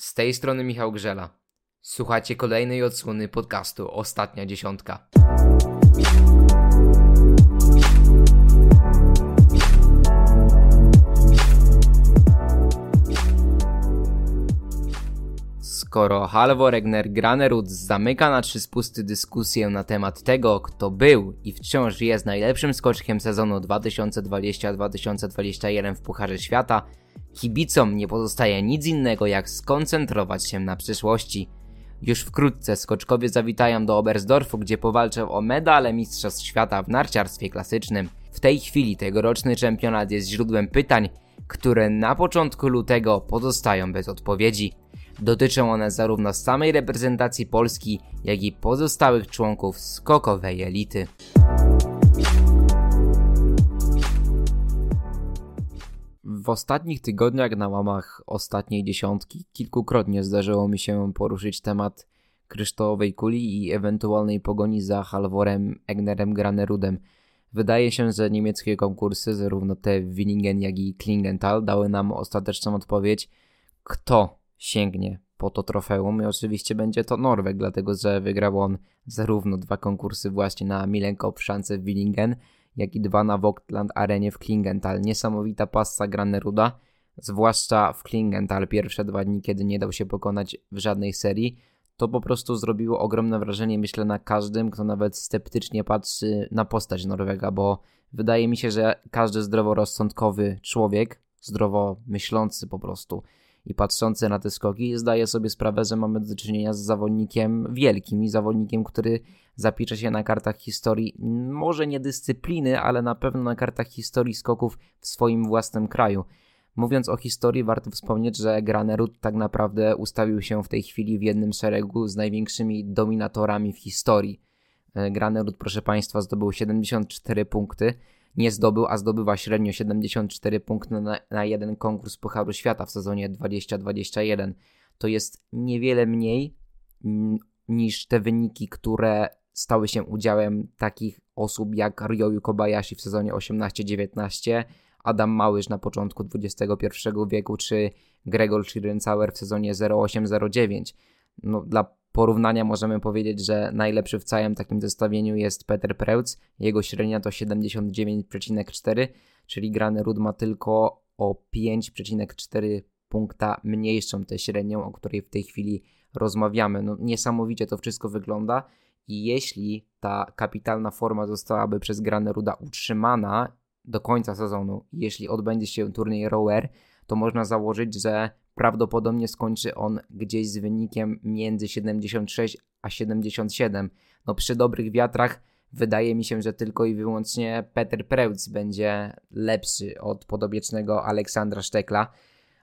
Z tej strony Michał Grzela. Słuchacie kolejnej odsłony podcastu Ostatnia Dziesiątka. Skoro Halvor Egner Granerud zamyka na trzy spusty dyskusję na temat tego, kto był i wciąż jest najlepszym skoczkiem sezonu 2020-2021 w Pucharze Świata, kibicom nie pozostaje nic innego jak skoncentrować się na przyszłości. Już wkrótce skoczkowie zawitają do Oberstdorfu, gdzie powalczą o medale Mistrzostw Świata w narciarstwie klasycznym. W tej chwili tegoroczny czempionat jest źródłem pytań, które na początku lutego pozostają bez odpowiedzi. Dotyczą one zarówno samej reprezentacji Polski, jak i pozostałych członków skokowej elity. W ostatnich tygodniach na łamach ostatniej dziesiątki kilkukrotnie zdarzyło mi się poruszyć temat kryształowej kuli i ewentualnej pogoni za Halvorem Egnerem Granerudem. Wydaje się, że niemieckie konkursy, zarówno te w Willingen, jak i Klingenthal, dały nam ostateczną odpowiedź, kto sięgnie po to trofeum i oczywiście będzie to Norweg, dlatego że wygrał on zarówno dwa konkursy właśnie na Milenkop szance w Willingen, jak i dwa na Vogtland Arenie w Klingenthal. Niesamowita passa Graneruda, zwłaszcza w Klingenthal pierwsze dwa dni, kiedy nie dał się pokonać w żadnej serii. To po prostu zrobiło ogromne wrażenie, myślę, na każdym, kto nawet sceptycznie patrzy na postać Norwega, bo wydaje mi się, że każdy zdroworozsądkowy człowiek, zdrowo myślący po prostu, i patrzący na te skoki zdaje sobie sprawę, że mamy do czynienia z zawodnikiem wielkim i zawodnikiem, który zapisze się na kartach historii, może nie dyscypliny, ale na pewno na kartach historii skoków w swoim własnym kraju. Mówiąc o historii, warto wspomnieć, że Granerud tak naprawdę ustawił się w tej chwili w jednym szeregu z największymi dominatorami w historii. E, Granerud, proszę Państwa, zdobył 74 punkty nie zdobył, a zdobywa średnio 74 punkty na, na jeden konkurs Pucharu Świata w sezonie 2021. To jest niewiele mniej niż te wyniki, które stały się udziałem takich osób jak Ryoyu Kobayashi w sezonie 18-19, Adam Małysz na początku XXI wieku, czy Gregor Schlierenzauer w sezonie 08-09. No, dla porównania możemy powiedzieć, że najlepszy w całym takim zestawieniu jest Peter Preutz. Jego średnia to 79,4, czyli Grany Rud ma tylko o 5,4 punkta mniejszą tę średnią, o której w tej chwili rozmawiamy. No, niesamowicie to wszystko wygląda i jeśli ta kapitalna forma zostałaby przez Grane Ruda utrzymana do końca sezonu, jeśli odbędzie się turniej Rower, to można założyć, że prawdopodobnie skończy on gdzieś z wynikiem między 76 a 77. No przy dobrych wiatrach wydaje mi się, że tylko i wyłącznie Peter Preutz będzie lepszy od podobiecznego Aleksandra Sztekla.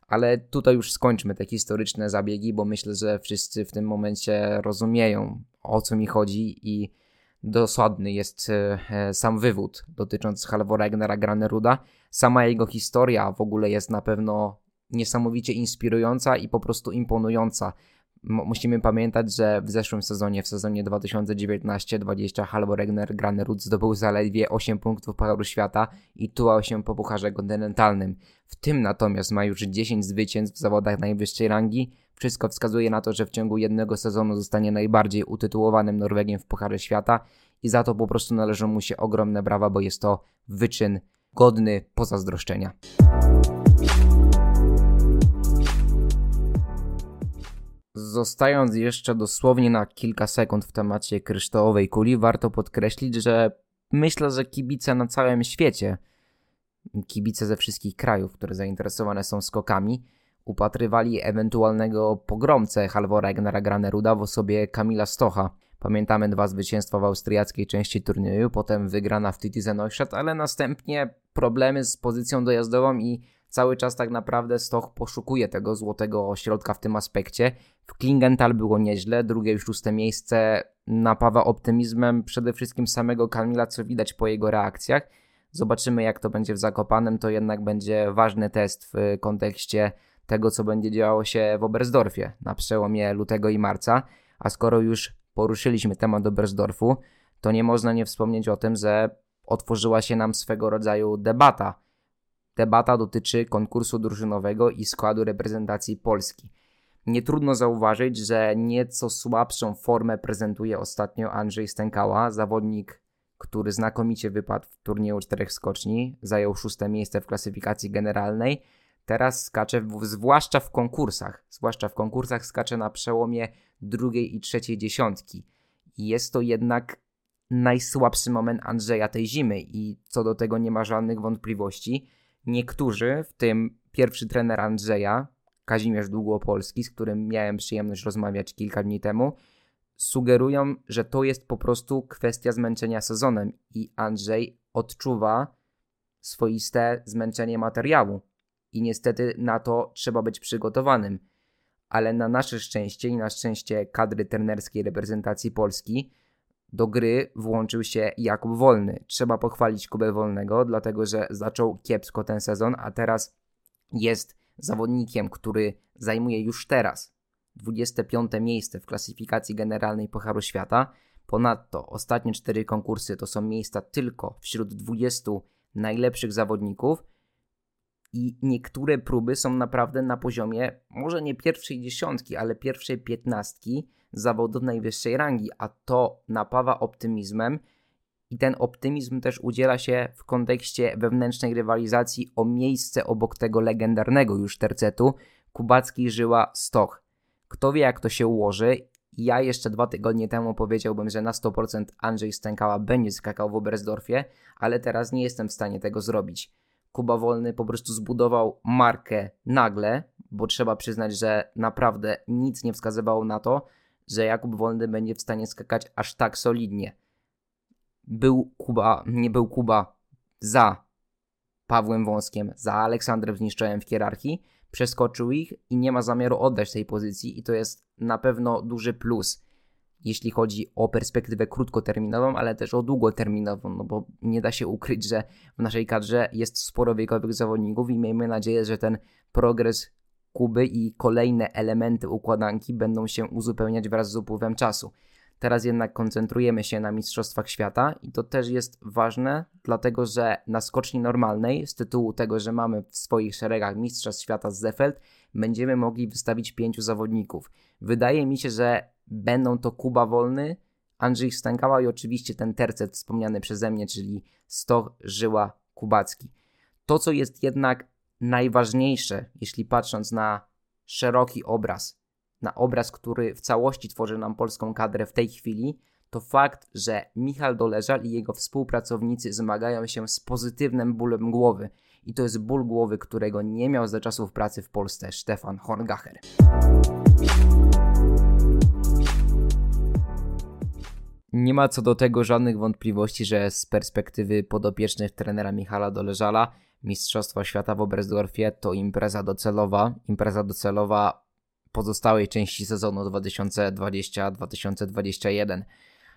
Ale tutaj już skończmy te historyczne zabiegi, bo myślę, że wszyscy w tym momencie rozumieją o co mi chodzi i dosadny jest e, sam wywód dotyczący Halvora Egnera Graneruda. Sama jego historia w ogóle jest na pewno niesamowicie inspirująca i po prostu imponująca. musimy pamiętać, że w zeszłym sezonie, w sezonie 2019-20 Halvor Egner Granerud zdobył zaledwie 8 punktów Pucharu Świata i tułał się po Pucharze Kontynentalnym. W tym natomiast ma już 10 zwycięstw w zawodach najwyższej rangi. Wszystko wskazuje na to, że w ciągu jednego sezonu zostanie najbardziej utytułowanym Norwegiem w Pucharze Świata i za to po prostu należą mu się ogromne brawa, bo jest to wyczyn godny pozazdroszczenia. Zostając jeszcze dosłownie na kilka sekund w temacie kryształowej kuli, warto podkreślić, że myślę, że kibice na całym świecie, kibice ze wszystkich krajów, które zainteresowane są skokami, upatrywali ewentualnego pogromcę Halvora Egnera Graneruda w osobie Kamila Stocha. Pamiętamy dwa zwycięstwa w austriackiej części turnieju, potem wygrana w Titize Neustadt, ale następnie problemy z pozycją dojazdową i cały czas tak naprawdę Stoch poszukuje tego złotego środka w tym aspekcie. W Klingenthal było nieźle, drugie już szóste miejsce napawa optymizmem przede wszystkim samego Kamila, co widać po jego reakcjach. Zobaczymy jak to będzie w Zakopanem, to jednak będzie ważny test w kontekście tego, co będzie działo się w Oberstdorfie na przełomie lutego i marca. A skoro już poruszyliśmy temat Oberstdorfu, to nie można nie wspomnieć o tym, że otworzyła się nam swego rodzaju debata Debata dotyczy konkursu drużynowego i składu reprezentacji Polski. Nie trudno zauważyć, że nieco słabszą formę prezentuje ostatnio Andrzej Stękała, zawodnik, który znakomicie wypadł w turnieju czterech skoczni, zajął szóste miejsce w klasyfikacji generalnej. Teraz skacze, w, zwłaszcza w konkursach, zwłaszcza w konkursach skacze na przełomie drugiej i trzeciej dziesiątki. Jest to jednak najsłabszy moment Andrzeja tej zimy i co do tego nie ma żadnych wątpliwości. Niektórzy, w tym pierwszy trener Andrzeja, Kazimierz Długopolski, z którym miałem przyjemność rozmawiać kilka dni temu, sugerują, że to jest po prostu kwestia zmęczenia sezonem i Andrzej odczuwa swoiste zmęczenie materiału. I niestety na to trzeba być przygotowanym. Ale na nasze szczęście i na szczęście kadry trenerskiej reprezentacji Polski do gry włączył się Jakub Wolny. Trzeba pochwalić Kubę Wolnego, dlatego że zaczął kiepsko ten sezon, a teraz jest zawodnikiem, który zajmuje już teraz 25 miejsce w klasyfikacji generalnej Pucharu Świata. Ponadto ostatnie cztery konkursy to są miejsca tylko wśród 20 najlepszych zawodników i niektóre próby są naprawdę na poziomie może nie pierwszej dziesiątki, ale pierwszej piętnastki zawodów najwyższej rangi, a to napawa optymizmem i ten optymizm też udziela się w kontekście wewnętrznej rywalizacji o miejsce obok tego legendarnego już tercetu Kubacki Żyła Stoch. Kto wie jak to się ułoży. Ja jeszcze dwa tygodnie temu powiedziałbym, że na 100% Andrzej Stękała będzie skakał w Oberstdorfie, ale teraz nie jestem w stanie tego zrobić. Kuba Wolny po prostu zbudował markę nagle, bo trzeba przyznać, że naprawdę nic nie wskazywało na to, że Jakub Wolny będzie w stanie skakać aż tak solidnie. Był Kuba, nie był Kuba za Pawłem Wąskiem, za Aleksandrem Zniszczołem w hierarchii, przeskoczył ich i nie ma zamiaru oddać tej pozycji i to jest na pewno duży plus, jeśli chodzi o perspektywę krótkoterminową, ale też o długoterminową, no bo nie da się ukryć, że w naszej kadrze jest sporo wiekowych zawodników i miejmy nadzieję, że ten progres Kuby i kolejne elementy układanki będą się uzupełniać wraz z upływem czasu. Teraz jednak koncentrujemy się na Mistrzostwach Świata i to też jest ważne, dlatego że na skoczni normalnej, z tytułu tego, że mamy w swoich szeregach Mistrzostw Świata z Zefeld, będziemy mogli wystawić pięciu zawodników. Wydaje mi się, że będą to Kuba Wolny, Andrzej Stękała i oczywiście ten tercet wspomniany przeze mnie, czyli Stoch Żyła Kubacki. To, co jest jednak najważniejsze, jeśli patrząc na szeroki obraz, na obraz, który w całości tworzy nam polską kadrę w tej chwili, to fakt, że Michal Doleżal i jego współpracownicy zmagają się z pozytywnym bólem głowy. I to jest ból głowy, którego nie miał za czasów pracy w Polsce Stefan Horngacher. Nie ma co do tego żadnych wątpliwości, że z perspektywy podopiecznych trenera Michala Doleżala Mistrzostwa Świata w Oberstdorfie to impreza docelowa, impreza docelowa pozostałej części sezonu 2020-2021.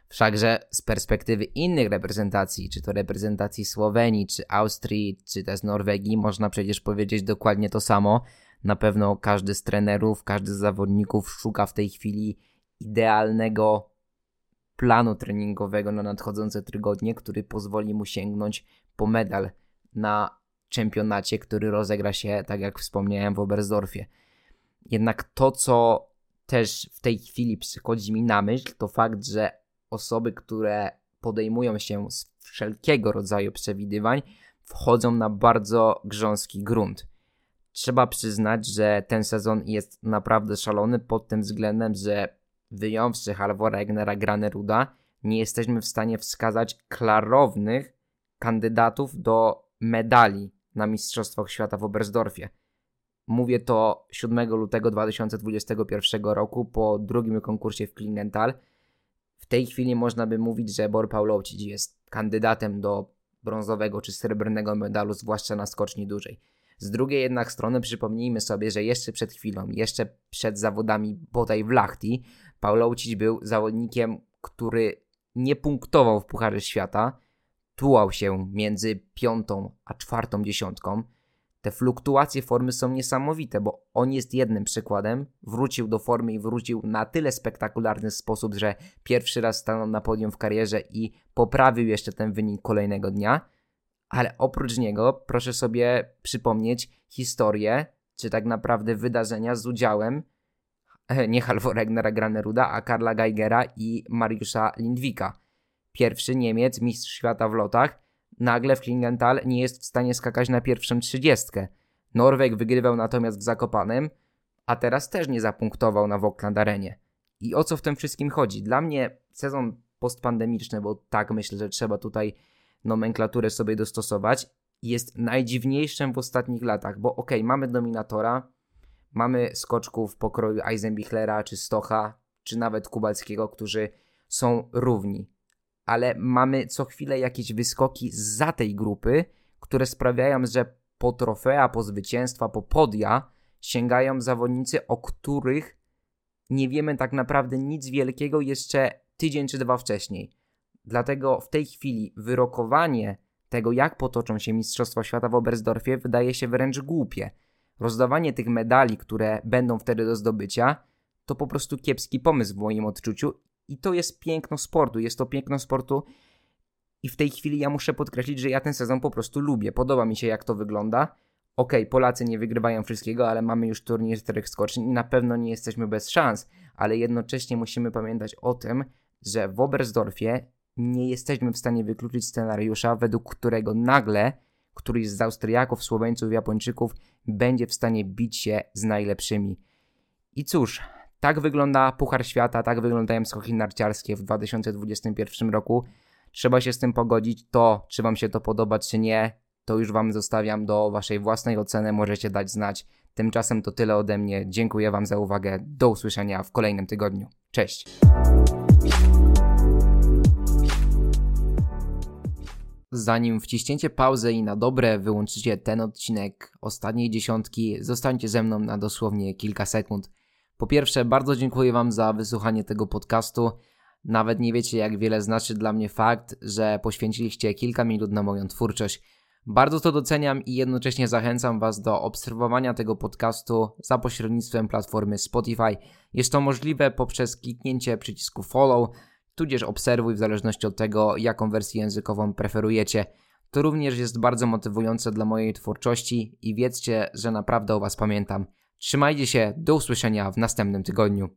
Wszakże z perspektywy innych reprezentacji, czy to reprezentacji Słowenii, czy Austrii, czy też Norwegii, można przecież powiedzieć dokładnie to samo. Na pewno każdy z trenerów, każdy z zawodników szuka w tej chwili idealnego planu treningowego na nadchodzące tygodnie, który pozwoli mu sięgnąć po medal na czempionacie, który rozegra się, tak jak wspomniałem, w Oberstdorfie. Jednak to, co też w tej chwili przychodzi mi na myśl, to fakt, że osoby, które podejmują się wszelkiego rodzaju przewidywań, wchodzą na bardzo grząski grunt. Trzeba przyznać, że ten sezon jest naprawdę szalony pod tym względem, że wyjąwszy Halvora Egnera Graneruda, nie jesteśmy w stanie wskazać klarownych kandydatów do medali na Mistrzostwach Świata w Oberstdorfie. Mówię to 7 lutego 2021 roku po drugim konkursie w Klingenthal. W tej chwili można by mówić, że Bor Pawlowicz jest kandydatem do brązowego czy srebrnego medalu, zwłaszcza na skoczni dużej. Z drugiej jednak strony przypomnijmy sobie, że jeszcze przed chwilą, jeszcze przed zawodami bodaj w Lachti, Pawlowicz był zawodnikiem, który nie punktował w Pucharze Świata, tułał się między piątą a czwartą dziesiątką. Te fluktuacje formy są niesamowite, bo on jest jednym przykładem. Wrócił do formy i wrócił na tyle spektakularny sposób, że pierwszy raz stanął na podium w karierze i poprawił jeszcze ten wynik kolejnego dnia. Ale oprócz niego proszę sobie przypomnieć historię, czy tak naprawdę wydarzenia z udziałem nie Halvoregnera Graneruda, a Karla Geigera i Mariusza Lindwika. Pierwszy Niemiec, mistrz świata w lotach, nagle w Klingenthal nie jest w stanie skakać na pierwszą trzydziestkę. Norweg wygrywał natomiast w Zakopanem, a teraz też nie zapunktował na Wokland Arenie. I o co w tym wszystkim chodzi? Dla mnie sezon postpandemiczny, bo tak myślę, że trzeba tutaj nomenklaturę sobie dostosować, jest najdziwniejszym w ostatnich latach, bo okay, mamy Dominatora, mamy skoczków pokroju Eisenbichlera, czy Stocha, czy nawet Kubalskiego, którzy są równi, ale mamy co chwilę jakieś wyskoki za tej grupy, które sprawiają, że po trofea, po zwycięstwa, po podia sięgają zawodnicy, o których nie wiemy tak naprawdę nic wielkiego jeszcze tydzień czy dwa wcześniej. Dlatego w tej chwili wyrokowanie tego, jak potoczą się Mistrzostwa Świata w Oberstdorfie, wydaje się wręcz głupie. Rozdawanie tych medali, które będą wtedy do zdobycia, to po prostu kiepski pomysł w moim odczuciu i to jest piękno sportu. Jest to piękno sportu i w tej chwili ja muszę podkreślić, że ja ten sezon po prostu lubię. Podoba mi się, jak to wygląda. Okay, Polacy nie wygrywają wszystkiego, ale mamy już turniej czterech skoczni i na pewno nie jesteśmy bez szans, ale jednocześnie musimy pamiętać o tym, że w Oberstdorfie nie jesteśmy w stanie wykluczyć scenariusza, według którego nagle któryś z Austriaków, Słoweńców, Japończyków będzie w stanie bić się z najlepszymi. I cóż, tak wygląda Puchar Świata, tak wyglądają skoki narciarskie w 2021 roku. Trzeba się z tym pogodzić. To, czy Wam się to podoba, czy nie, to już Wam zostawiam do Waszej własnej oceny. Możecie dać znać. Tymczasem to tyle ode mnie. Dziękuję Wam za uwagę. Do usłyszenia w kolejnym tygodniu. Cześć. Zanim wciśniecie pauzę i na dobre wyłączycie ten odcinek ostatniej dziesiątki, zostańcie ze mną na dosłownie kilka sekund. Po pierwsze, bardzo dziękuję Wam za wysłuchanie tego podcastu. Nawet nie wiecie, jak wiele znaczy dla mnie fakt, że poświęciliście kilka minut na moją twórczość. Bardzo to doceniam i jednocześnie zachęcam Was do obserwowania tego podcastu za pośrednictwem platformy Spotify. Jest to możliwe poprzez kliknięcie przycisku follow, tudzież obserwuj w zależności od tego, jaką wersję językową preferujecie. To również jest bardzo motywujące dla mojej twórczości i wiedzcie, że naprawdę o Was pamiętam. Trzymajcie się, do usłyszenia w następnym tygodniu.